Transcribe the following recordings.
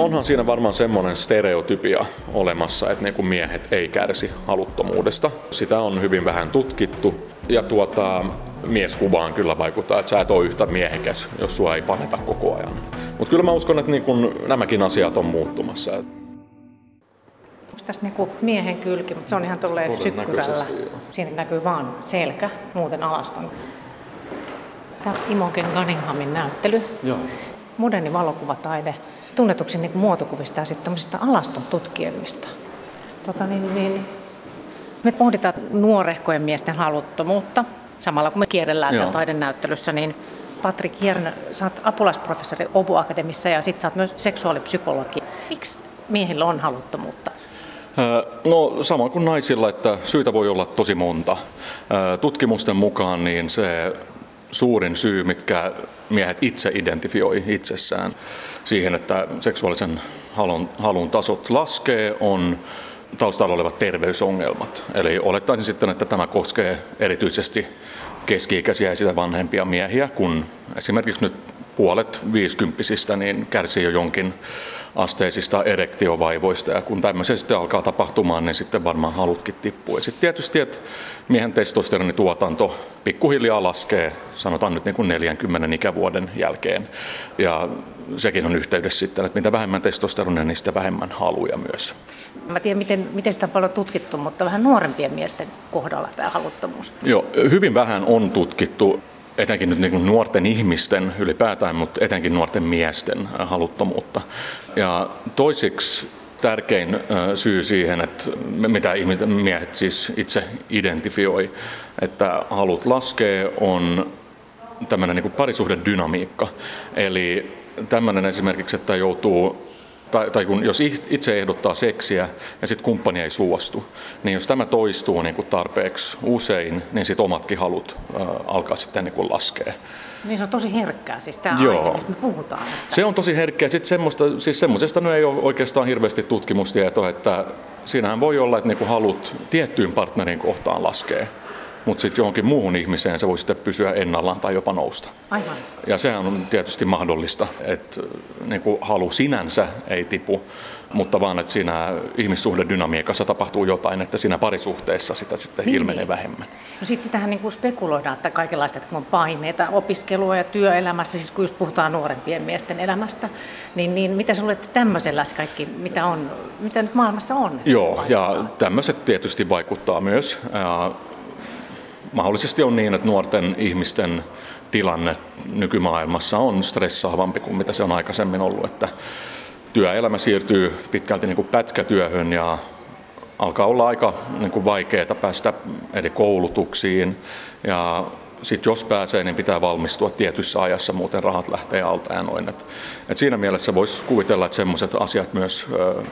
onhan siinä varmaan semmoinen stereotypia olemassa, että niin miehet ei kärsi haluttomuudesta. Sitä on hyvin vähän tutkittu ja tuota, mieskuvaan kyllä vaikuttaa, että sä et ole yhtä miehekäs, jos sua ei paneta koko ajan. Mutta kyllä mä uskon, että niin kun nämäkin asiat on muuttumassa. Onko tässä niinku miehen kylki, mutta se on ihan tolleen sykkyrällä. Siinä näkyy vaan selkä, muuten alaston. Tämä on Imogen Gunninghamin näyttely. Joo. Moderni valokuvataide tunnetuksi niin muotokuvista ja sitten tämmöisistä alaston tutkielmista. Tota, niin, niin, me pohditaan nuorehkojen miesten haluttomuutta, samalla kun me kierrellään täällä taidenäyttelyssä, niin Patrik Järnä, sä oot apulaisprofessori Obu Akademissa ja sitten sä oot myös seksuaalipsykologi. Miksi miehillä on haluttomuutta? No sama kuin naisilla, että syitä voi olla tosi monta. Tutkimusten mukaan niin se suurin syy, mitkä miehet itse identifioi itsessään siihen, että seksuaalisen halun, halun tasot laskee, on taustalla olevat terveysongelmat. Eli olettaisin sitten, että tämä koskee erityisesti keski-ikäisiä ja sitä vanhempia miehiä, kun esimerkiksi nyt puolet viisikymppisistä niin kärsii jo jonkin asteisista erektiovaivoista ja kun tämmöisiä sitten alkaa tapahtumaan, niin sitten varmaan halutkin tippuu. Ja sitten tietysti, että miehen testosteronituotanto pikkuhiljaa laskee, sanotaan nyt niin kuin 40 ikävuoden jälkeen. Ja sekin on yhteydessä sitten, että mitä vähemmän testosteronia, niin sitä vähemmän haluja myös. Mä tiedän, miten, miten sitä on paljon tutkittu, mutta vähän nuorempien miesten kohdalla tämä haluttomuus. Joo, hyvin vähän on tutkittu etenkin nyt niin nuorten ihmisten ylipäätään, mutta etenkin nuorten miesten haluttomuutta. Ja toiseksi tärkein syy siihen, että mitä miehet siis itse identifioi, että halut laskee, on tämmöinen niin parisuhdedynamiikka. Eli tämmöinen esimerkiksi, että joutuu tai, tai kun, jos itse ehdottaa seksiä ja sitten kumppani ei suostu, niin jos tämä toistuu niin kuin tarpeeksi usein, niin sitten omatkin halut äh, alkaa sitten niin kuin laskea. Niin se on tosi herkkää, siis tämä Joo. aihe, mistä me puhutaan. Että... Se on tosi herkkää. Sitten semmoista, siis semmoisesta nyt ei ole oikeastaan hirveästi tutkimustietoa, että siinähän voi olla, että niin kuin halut tiettyyn partnerin kohtaan laskee mutta sitten johonkin muuhun ihmiseen se voi sitten pysyä ennallaan tai jopa nousta. Aivan. Ja sehän on tietysti mahdollista, että niin kuin halu sinänsä ei tipu, mutta vaan, että siinä ihmissuhdedynamiikassa tapahtuu jotain, että siinä parisuhteessa sitä sitten niin. ilmenee vähemmän. No sitten sitähän niin kuin spekuloidaan, että kaikenlaista, että kun on paineita opiskelua ja työelämässä, siis kun just puhutaan nuorempien miesten elämästä, niin, niin mitä sinulle tämmöisellä se kaikki, mitä, on, mitä nyt maailmassa on? Joo, ja tämmöiset tietysti vaikuttaa myös mahdollisesti on niin, että nuorten ihmisten tilanne nykymaailmassa on stressaavampi kuin mitä se on aikaisemmin ollut, että työelämä siirtyy pitkälti niin kuin pätkätyöhön ja alkaa olla aika niin kuin vaikeaa päästä eri koulutuksiin ja sitten jos pääsee, niin pitää valmistua tietyssä ajassa, muuten rahat lähtee alta ja noin. Et, et siinä mielessä voisi kuvitella, että sellaiset asiat myös ö,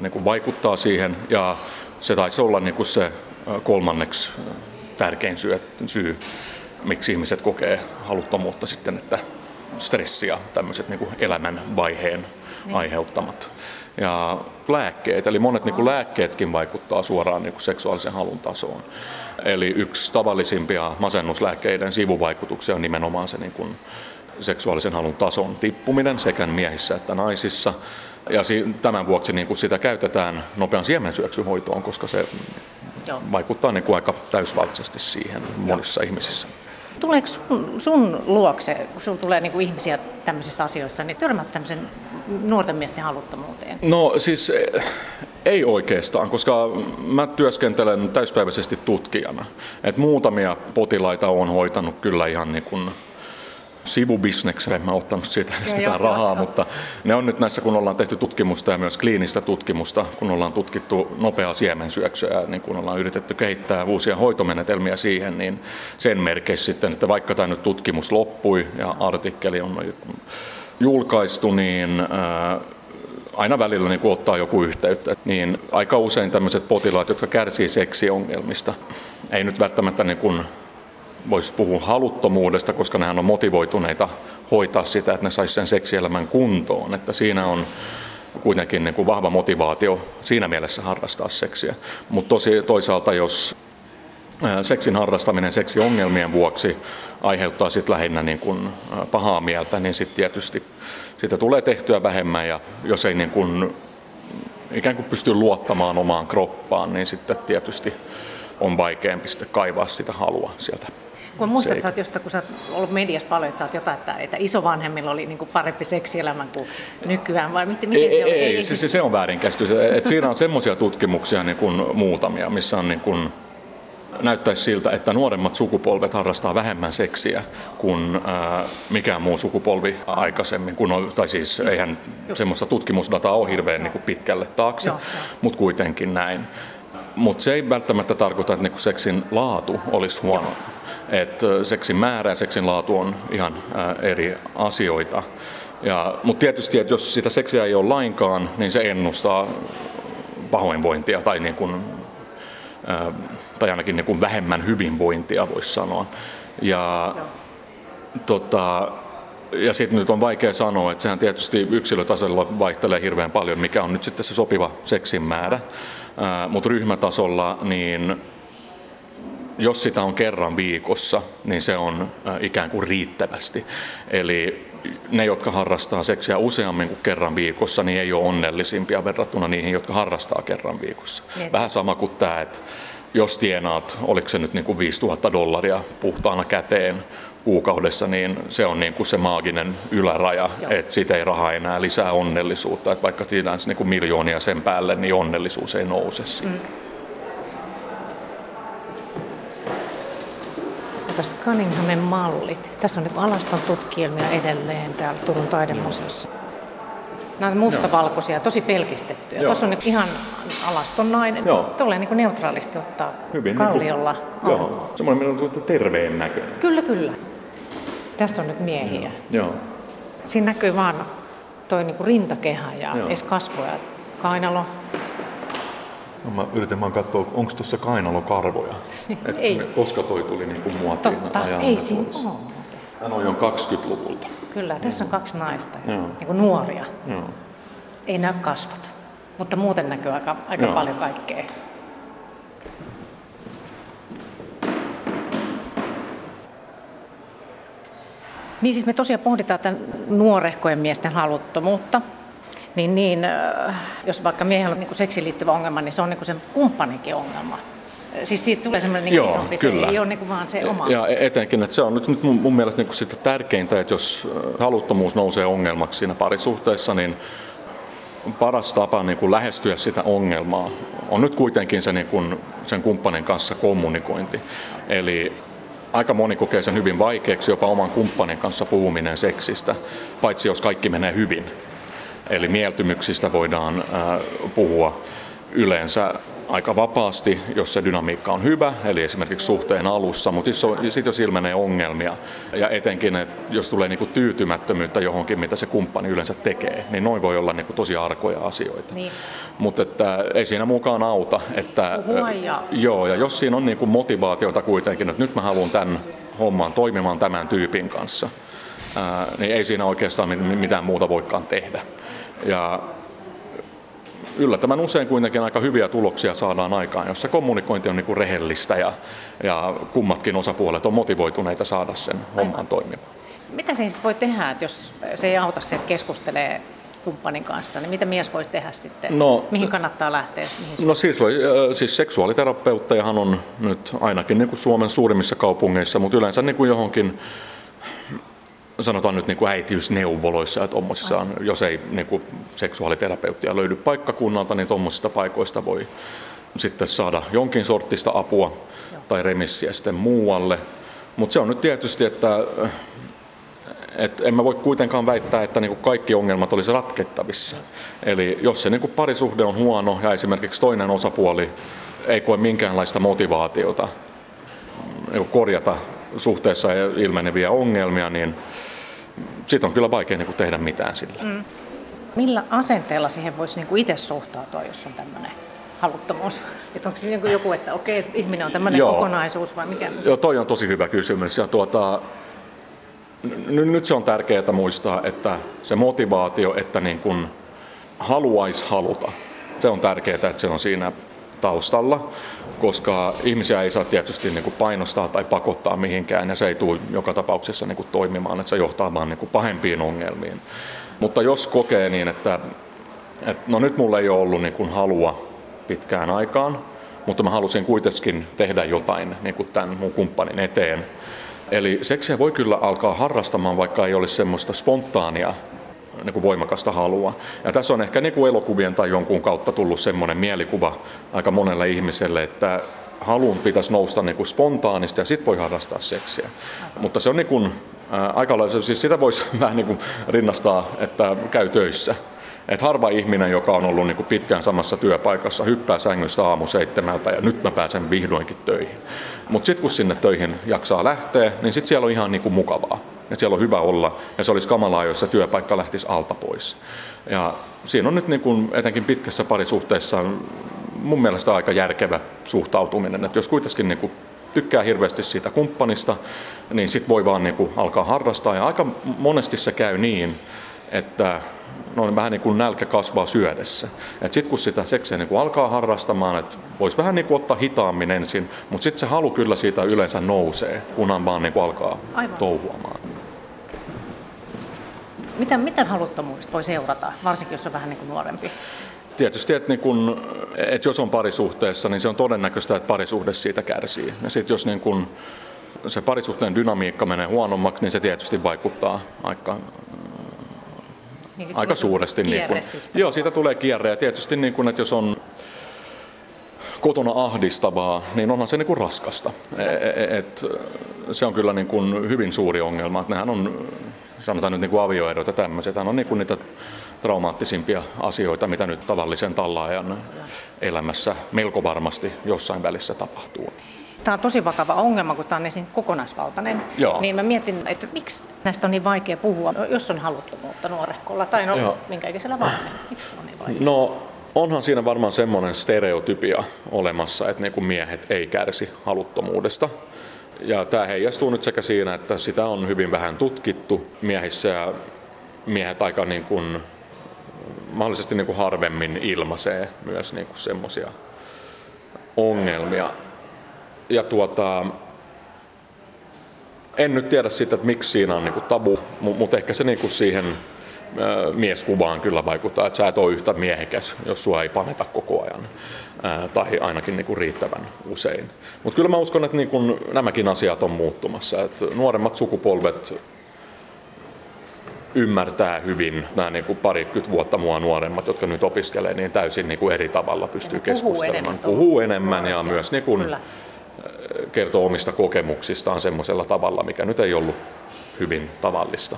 niin kuin vaikuttaa siihen ja se taisi olla niin kuin se kolmanneksi tärkein syy, syy, miksi ihmiset kokee haluttomuutta sitten, että stressi ja tämmöiset niin elämän vaiheen niin. aiheuttamat. Ja lääkkeet, eli monet niin kuin lääkkeetkin vaikuttaa suoraan niin kuin seksuaalisen halun tasoon. Eli yksi tavallisimpia masennuslääkkeiden sivuvaikutuksia on nimenomaan se niin kuin seksuaalisen halun tason tippuminen sekä miehissä että naisissa. Ja tämän vuoksi niin kuin sitä käytetään nopean siemensyöksyhoitoon, koska se Joo. vaikuttaa niin kuin aika täysvaltaisesti siihen monissa Joo. ihmisissä. Tuleeko sun, sun luokse, kun sulla tulee niin kuin ihmisiä tämmöisissä asioissa, niin törmäät tämmöisen nuorten miesten haluttomuuteen? No siis eh, ei oikeastaan, koska mä työskentelen täyspäiväisesti tutkijana. Et muutamia potilaita on hoitanut kyllä ihan niin kuin sivubisnekseen, mä ottanut siitä edes mitään joo, rahaa, joo, mutta ne on nyt näissä, kun ollaan tehty tutkimusta ja myös kliinistä tutkimusta, kun ollaan tutkittu nopeaa siemensyöksyä, niin kun ollaan yritetty kehittää uusia hoitomenetelmiä siihen, niin sen merkeissä sitten, että vaikka tämä nyt tutkimus loppui ja artikkeli on julkaistu, niin aina välillä niin ottaa joku yhteyttä. Niin aika usein tämmöiset potilaat, jotka kärsii seksiongelmista, ei nyt välttämättä niin kuin voisi puhua haluttomuudesta, koska nehän on motivoituneita hoitaa sitä, että ne saisi sen seksielämän kuntoon. Että siinä on kuitenkin niin kuin vahva motivaatio siinä mielessä harrastaa seksiä. Mutta toisaalta, jos seksin harrastaminen seksiongelmien vuoksi aiheuttaa sitten lähinnä niin kuin pahaa mieltä, niin sitten tietysti sitä tulee tehtyä vähemmän ja jos ei niin kuin ikään kuin pysty luottamaan omaan kroppaan, niin sitten tietysti on vaikeampi sitten kaivaa sitä halua sieltä kun muistat, että sä oot josta, kun sä oot ollut mediassa paljon, että sä oot jotain, että, että isovanhemmilla oli niin kuin parempi seksielämä kuin nykyään, vai miten, miten ei, se on? Ei, ei, se, se on väärinkäsitys. että siinä on semmoisia tutkimuksia niin kuin muutamia, missä on niin kuin, näyttäisi siltä, että nuoremmat sukupolvet harrastaa vähemmän seksiä kuin ää, mikään muu sukupolvi aikaisemmin, kun on, tai siis eihän semmoista tutkimusdataa ole hirveän niin kuin pitkälle taakse, mutta kuitenkin näin. Mutta se ei välttämättä tarkoita, että niinku seksin laatu olisi huono. Et seksin määrä ja seksin laatu on ihan eri asioita. Ja, mutta tietysti, että jos sitä seksiä ei ole lainkaan, niin se ennustaa pahoinvointia tai, niin kuin, tai ainakin niin kuin vähemmän hyvinvointia, voisi sanoa. Ja, tota, ja sitten nyt on vaikea sanoa, että sehän tietysti yksilötasolla vaihtelee hirveän paljon, mikä on nyt sitten se sopiva seksin määrä. Mutta ryhmätasolla niin jos sitä on kerran viikossa, niin se on ikään kuin riittävästi. Eli ne, jotka harrastaa seksiä useammin kuin kerran viikossa, niin ei ole onnellisimpia verrattuna niihin, jotka harrastaa kerran viikossa. Niin. Vähän sama kuin tämä, että jos tienaat, oliko se nyt niin kuin 5000 dollaria puhtaana käteen kuukaudessa, niin se on niin kuin se maaginen yläraja, Joo. että siitä ei raha enää lisää onnellisuutta. Että vaikka siinä niin kuin miljoonia sen päälle, niin onnellisuus ei nouse siitä. Mm. Tästä Cunninghamin mallit. Tässä on niin alaston tutkielmia edelleen täällä Turun taidemuseossa. Nämä on mustavalkoisia, tosi pelkistettyjä. Joo. Tuossa on niin ihan alaston nainen. Tulee niin neutraalisti ottaa Hyvin niinku- kalliolla. Niin joo, semmoinen terveen näköinen. Kyllä, kyllä. Tässä on nyt miehiä. Joo. Siinä näkyy vaan toi niin rintakehä ja edes kasvoja. Kainalo, No mä yritin vaan katsoa, onko tuossa kainalokarvoja. ei. Koska toi tuli niin kuin muotiin Totta, ei siinä ole. Tämä on 20-luvulta. Kyllä, tässä on kaksi naista, Joo. niin kuin nuoria. Joo. Ei näy kasvot, mutta muuten näkyy aika, aika paljon kaikkea. Niin siis me tosiaan pohditaan tämän nuorehkojen miesten haluttomuutta niin, niin jos vaikka miehellä on niin kuin seksiin liittyvä ongelma, niin se on niin kuin sen kumppaninkin ongelma. Siis siitä tulee semmoinen niin Joo, isompi, kyllä. se ei ole niin kuin vaan se oma. Ja etenkin, että se on nyt, nyt mun, mun mielestä niin kuin sitä tärkeintä, että jos haluttomuus nousee ongelmaksi siinä parisuhteessa, niin paras tapa niin kuin lähestyä sitä ongelmaa on nyt kuitenkin se, niin kuin, sen kumppanin kanssa kommunikointi. Eli aika moni kokee sen hyvin vaikeaksi jopa oman kumppanin kanssa puhuminen seksistä, paitsi jos kaikki menee hyvin. Eli mieltymyksistä voidaan puhua yleensä aika vapaasti, jos se dynamiikka on hyvä, eli esimerkiksi suhteen alussa, mutta sitten jos ilmenee ongelmia, ja etenkin, että jos tulee niinku tyytymättömyyttä johonkin, mitä se kumppani yleensä tekee, niin noin voi olla niinku tosi arkoja asioita. Niin. Mutta että ei siinä mukaan auta. Että, ja... Joo, ja jos siinä on niinku motivaatiota kuitenkin, että nyt mä haluan tämän homman toimimaan tämän tyypin kanssa, ää, niin ei siinä oikeastaan mitään muuta voikaan tehdä. Ja yllättävän usein kuitenkin aika hyviä tuloksia saadaan aikaan, jossa kommunikointi on niin rehellistä ja, ja kummatkin osapuolet on motivoituneita saada sen homman toimimaan. Mitä se sitten voi tehdä, että jos se ei auta se, että keskustelee kumppanin kanssa, niin mitä mies voisi tehdä sitten? No, Mihin kannattaa lähteä? Mihin no siis, voi, siis seksuaaliterapeuttejahan on nyt ainakin niin kuin Suomen suurimmissa kaupungeissa, mutta yleensä niin kuin johonkin sanotaan nyt niin kuin äitiysneuvoloissa ja tuommoisissa, on, jos ei niin kuin seksuaaliterapeuttia löydy paikkakunnalta, niin tuommoisista paikoista voi sitten saada jonkin sortista apua tai remissiä sitten muualle. Mutta se on nyt tietysti, että et en mä voi kuitenkaan väittää, että niinku kaikki ongelmat olisi ratkettavissa. Eli jos se niinku parisuhde on huono ja esimerkiksi toinen osapuoli ei koe minkäänlaista motivaatiota niinku korjata suhteessa ilmeneviä ongelmia, niin siitä on kyllä vaikea niin kuin tehdä mitään sillä. Mm. Millä asenteella siihen voisi niin kuin itse suhtautua, jos on tämmöinen haluttomuus? Että onko siinä joku, että okei, että ihminen on tämmöinen Joo. kokonaisuus vai mikä? Joo, toi on tosi hyvä kysymys. Ja tuota, n- nyt se on tärkeää muistaa, että se motivaatio, että niin kuin haluaisi haluta, se on tärkeää, että se on siinä taustalla, koska ihmisiä ei saa tietysti niin kuin painostaa tai pakottaa mihinkään ja se ei tule joka tapauksessa niin kuin toimimaan, että se johtaa vaan niin kuin pahempiin ongelmiin. Mutta jos kokee niin, että, että no nyt mulla ei ole ollut niin kuin halua pitkään aikaan, mutta mä halusin kuitenkin tehdä jotain niin kuin tämän mun kumppanin eteen. Eli seksiä voi kyllä alkaa harrastamaan, vaikka ei olisi semmoista spontaania niin kuin voimakasta halua. Ja tässä on ehkä niin kuin elokuvien tai jonkun kautta tullut semmoinen mielikuva aika monelle ihmiselle, että halun pitäisi nousta niin kuin spontaanisti ja sitten voi harrastaa seksiä. Mutta se on niin kuin, ää, aika lailla, siis sitä voisi vähän niin kuin rinnastaa, että käy töissä. Et harva ihminen, joka on ollut niin kuin pitkään samassa työpaikassa, hyppää sängystä aamu seitsemältä ja nyt mä pääsen vihdoinkin töihin. Mutta sitten kun sinne töihin jaksaa lähteä, niin sitten siellä on ihan niin kuin mukavaa. Ja siellä on hyvä olla ja se olisi kamalaa, jos se työpaikka lähtisi alta pois. Ja siinä on nyt niin kuin, etenkin pitkässä parisuhteessa mun mielestä aika järkevä suhtautuminen. Että jos kuitenkin niin kuin tykkää hirveästi siitä kumppanista, niin sitten voi vaan niin kuin alkaa harrastaa. Ja aika monesti se käy niin, että no, vähän niin kuin nälkä kasvaa syödessä. Sitten kun sitä seksiä niin kuin alkaa harrastamaan, että voisi vähän niin kuin ottaa hitaammin ensin, mutta sitten se halu kyllä siitä yleensä nousee, kunhan vaan niin kuin alkaa Aivan. touhuamaan. Mitä, mitä haluttomuudesta voi seurata, varsinkin jos on vähän niin kuin nuorempi? Tietysti, että, niin kun, että jos on parisuhteessa, niin se on todennäköistä, että parisuhde siitä kärsii. Ja sitten jos niin kun se parisuhteen dynamiikka menee huonommaksi, niin se tietysti vaikuttaa aika niin aika suuresti. Niin kun, joo, siitä tulee kierre ja tietysti niin kun, että jos on kotona ahdistavaa, niin onhan se niin kuin raskasta. E, e, e, et, se on kyllä niin kuin hyvin suuri ongelma. Et nehän on, sanotaan nyt niin kuin avioerot ja tämmöiset, on niin kuin niitä traumaattisimpia asioita, mitä nyt tavallisen tallaajan elämässä melko varmasti jossain välissä tapahtuu tämä on tosi vakava ongelma, kun tämä on niin kokonaisvaltainen. Joo. Niin mä mietin, että miksi näistä on niin vaikea puhua, jos on haluttomuutta nuorehkolla tai no, Joo. minkä ikäisellä vaan. Miksi se on niin vaikea? No, onhan siinä varmaan semmoinen stereotypia olemassa, että niin kuin miehet ei kärsi haluttomuudesta. Ja tämä heijastuu nyt sekä siinä, että sitä on hyvin vähän tutkittu miehissä ja miehet aika niin kuin, mahdollisesti niin kuin harvemmin ilmaisee myös niin kuin semmoisia ongelmia. Ja tuota, en nyt tiedä sitä, että miksi siinä on niinku tabu, mutta ehkä se niinku siihen mieskuvaan kyllä vaikuttaa, että sä et ole yhtä miehekäs, jos sua ei paneta koko ajan. tai ainakin niinku riittävän usein. Mutta kyllä mä uskon, että niinku nämäkin asiat on muuttumassa. Et nuoremmat sukupolvet ymmärtää hyvin nämä niin kuin parikymmentä vuotta mua nuoremmat, jotka nyt opiskelee, niin täysin niin kuin eri tavalla pystyy keskustelemaan. Puhuu enemmän, Puhuu enemmän ja myös niin kuin, kertoo omista kokemuksistaan semmoisella tavalla, mikä nyt ei ollut hyvin tavallista.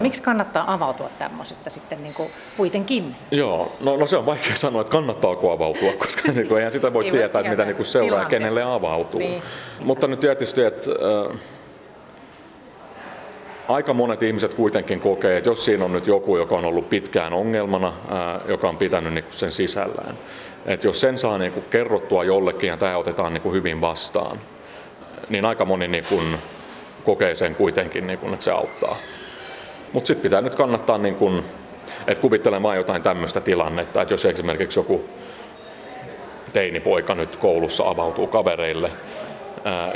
Miksi kannattaa avautua tämmöisestä sitten niin kuin kuitenkin? Joo, no, no se on vaikea sanoa, että kannattaako avautua, koska niin kuin, eihän sitä voi tietää, tietää, mitä niin kuin seuraa, kenelle avautuu. Niin. Mutta nyt tietysti, että äh, aika monet ihmiset kuitenkin kokee, että jos siinä on nyt joku, joka on ollut pitkään ongelmana, äh, joka on pitänyt niin sen sisällään, että jos sen saa niin kuin kerrottua jollekin ja tämä otetaan niin kuin hyvin vastaan, niin aika moni niin kuin kokee sen kuitenkin, niin kuin, että se auttaa. Mutta sitten pitää nyt kannattaa, niin kuin, että kuvittelen vain jotain tämmöistä tilannetta, että jos esimerkiksi joku teinipoika nyt koulussa avautuu kavereille,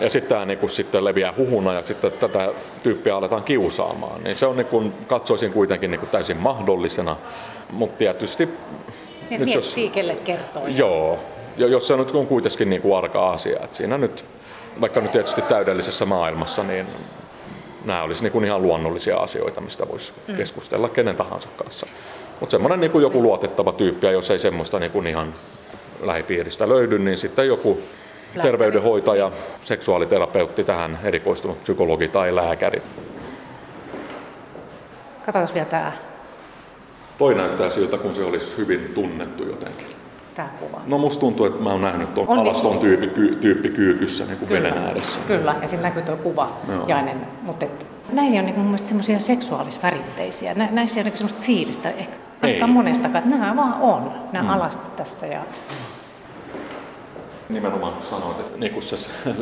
ja sitten tämä niin sitten leviää huhuna ja sitten tätä tyyppiä aletaan kiusaamaan. Niin se on niin kuin, katsoisin kuitenkin niin kuin täysin mahdollisena, mutta tietysti niin, nyt jos, kelle kertoo. Joo, ja jos se nyt on kuitenkin niin kuin arka asia, että siinä nyt, vaikka nyt tietysti täydellisessä maailmassa, niin nämä olisi niin kuin ihan luonnollisia asioita, mistä voisi mm. keskustella kenen tahansa kanssa. Mutta semmoinen niin kuin joku luotettava tyyppi, ja jos ei semmoista niin kuin ihan lähipiiristä löydy, niin sitten joku lääkäri. terveydenhoitaja, seksuaaliterapeutti tähän erikoistunut psykologi tai lääkäri. Katsotaan vielä tämä Toi näyttää siltä, kun se olisi hyvin tunnettu jotenkin. Tämä kuva. No musta tuntuu, että mä oon nähnyt tuon alaston tyyppi, ky, tyyppi kyykyssä niin kuin kyllä, veden ääressä. Kyllä, ja siinä näkyy tuo kuva. Joo. Jainen, mutta et, näissä on niin mun mielestä semmoisia seksuaalisväritteisiä. Nä, näissä on niin semmoista fiilistä, ehkä aika monestakaan, nämä vaan on, nämä hmm. alastot tässä. Ja... Nimenomaan sanoit, että niin kuin se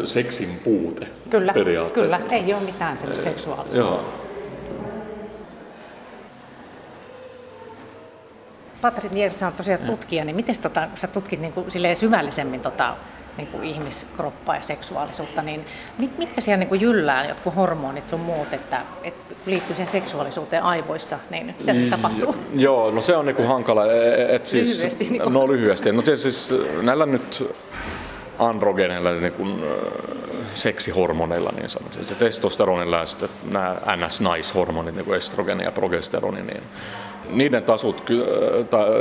seksin puute Kyllä, kyllä, ei ole mitään semmoista seksuaalista. Joo. Patrik Jersa on tosiaan tutkija, niin miten tota, sä tutkit niin kuin, syvällisemmin tota, niin kuin ihmiskroppaa ja seksuaalisuutta, niin mit, mitkä siellä niin kuin jyllää, jotkut hormonit sun muut, että, että liittyy siihen seksuaalisuuteen aivoissa, niin mitä se tapahtuu? Joo, no se on niin kuin hankala. E, e, et siis, lyhyesti. Niin kuin. No lyhyesti. No siis näillä nyt androgeneilla, niin kuin, seksihormoneilla niin sanotusti, se testosteronilla ja sitten nämä NS-naishormonit, niin kuin estrogeni ja progesteroni, niin niiden tasot,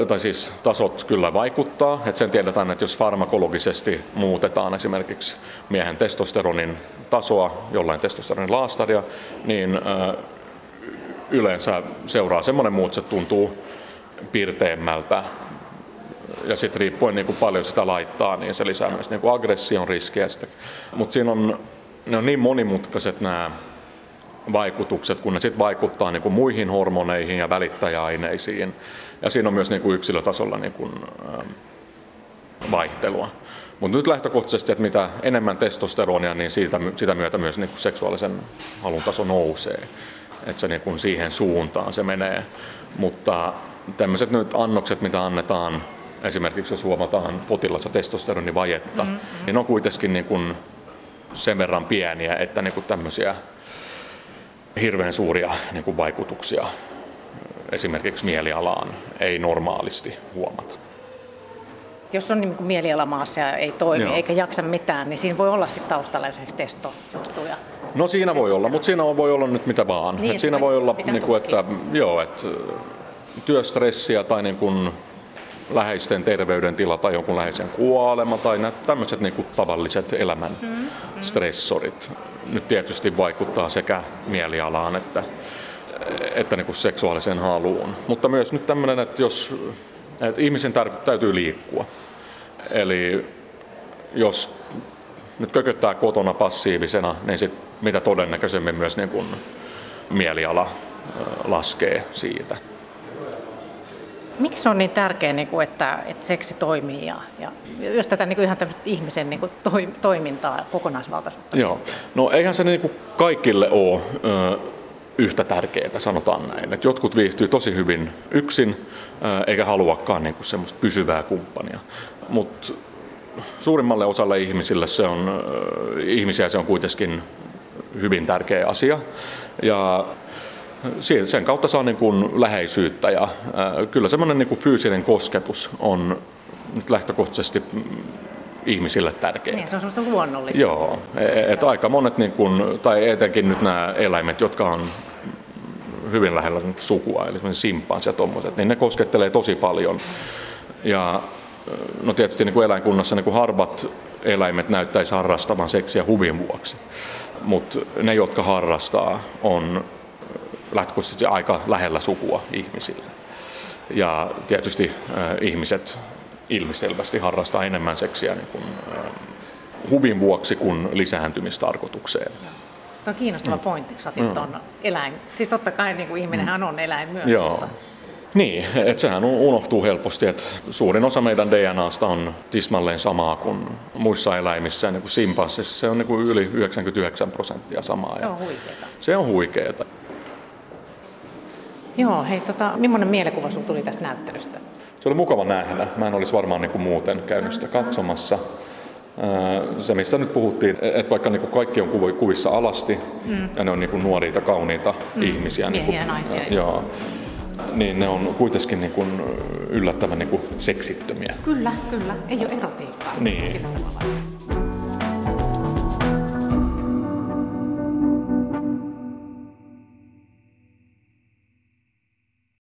tai, siis tasot kyllä vaikuttaa. että sen tiedetään, että jos farmakologisesti muutetaan esimerkiksi miehen testosteronin tasoa, jollain testosteronin laastaria, niin yleensä seuraa semmoinen muu, että tuntuu pirteemmältä. Ja sitten riippuen niin kuin paljon sitä laittaa, niin se lisää myös niin kuin aggression riskiä. Mutta siinä on, ne on niin monimutkaiset nämä vaikutukset, kun ne sitten vaikuttaa niin kuin muihin hormoneihin ja välittäjäaineisiin. Ja siinä on myös niin kuin yksilötasolla niin kuin, ähm, vaihtelua. Mutta nyt lähtökohtaisesti, että mitä enemmän testosteronia, niin siitä, sitä myötä myös niin kuin seksuaalisen halun taso nousee. Että se niin kuin siihen suuntaan se menee. Mutta tämmöiset nyt annokset, mitä annetaan, esimerkiksi jos huomataan potilassa testosteronivajetta, mm-hmm. niin on kuitenkin niin kuin sen verran pieniä, että niin kuin tämmöisiä hirveän suuria niin kuin vaikutuksia esimerkiksi mielialaan ei normaalisti huomata. Jos on niin kuin mieliala maassa ja ei toimi Joo. eikä jaksa mitään, niin siinä voi olla sitten taustalla esimerkiksi testojuttuja. No siinä voi olla, mutta siinä voi olla nyt mitä vaan. Niin, et siinä voi olla, niin kuin, että, joo, että työstressiä tai niin kuin läheisten terveydentila tai jonkun läheisen kuolema tai nämä tämmöiset niin kuin tavalliset elämän mm-hmm. stressorit nyt tietysti vaikuttaa sekä mielialaan että, että niin kuin seksuaaliseen haluun. Mutta myös nyt tämmöinen, että jos että ihmisen täytyy liikkua. Eli jos nyt kököttää kotona passiivisena, niin sit mitä todennäköisemmin myös niin kuin mieliala laskee siitä. Miksi on niin tärkeää, niin että, että seksi toimii ja, ja jos tätä niin kuin ihan ihmisen niin kuin toimintaa kokonaisvaltaisuutta? Joo, no eihän se niin kuin kaikille ole ö, yhtä tärkeää, sanotaan näin. Et jotkut viihtyy tosi hyvin yksin, ö, eikä haluakaan niin kuin semmoista pysyvää kumppania. Mutta suurimmalle osalle ihmisille se on, ö, ihmisiä se on kuitenkin hyvin tärkeä asia. Ja sen kautta saa niin kuin läheisyyttä ja kyllä semmoinen niin kuin fyysinen kosketus on nyt lähtökohtaisesti ihmisille tärkeää. Niin, se on semmoista luonnollista. Joo, e, että aika monet, niin kuin, tai etenkin nyt nämä eläimet, jotka on hyvin lähellä sukua, eli simpanssi ja tommoset, niin ne koskettelee tosi paljon. Ja no tietysti niin kuin eläinkunnassa niin kuin harvat eläimet näyttäisi harrastavan seksiä huvin vuoksi, mutta ne, jotka harrastaa, on lähtökohtaisesti aika lähellä sukua ihmisille. Ja tietysti äh, ihmiset ilmiselvästi harrastaa enemmän seksiä niin kuin, äh, huvin vuoksi kuin lisääntymistarkoitukseen. Tuo on kiinnostava mm. pointti, kun otit mm. eläin. Siis totta kai niin kuin ihminenhän mm. on eläin myös. Joo. Mutta... Niin, että sehän unohtuu helposti, että suurin osa meidän DNAsta on tismalleen samaa kuin muissa eläimissä, niin kuin simpanssissa se on niin kuin yli 99 prosenttia samaa. Se on huikeaa. Se on huikeaa. Joo, hei, tota, millainen mielikuva sinulla tuli tästä näyttelystä? Se oli mukava nähdä. Mä en olisi varmaan niin kuin muuten käynyt sitä katsomassa. Se, mistä nyt puhuttiin, että vaikka niin kuin kaikki on kuvissa alasti mm. ja ne on niin kuin nuoriita, kauniita mm. ihmisiä. Miehiä niin kuin, ja naisia. Joo, niin ne on kuitenkin niin kuin yllättävän niin kuin seksittömiä. Kyllä, kyllä. Ei ole erotiikkaa niin. sillä tavalla.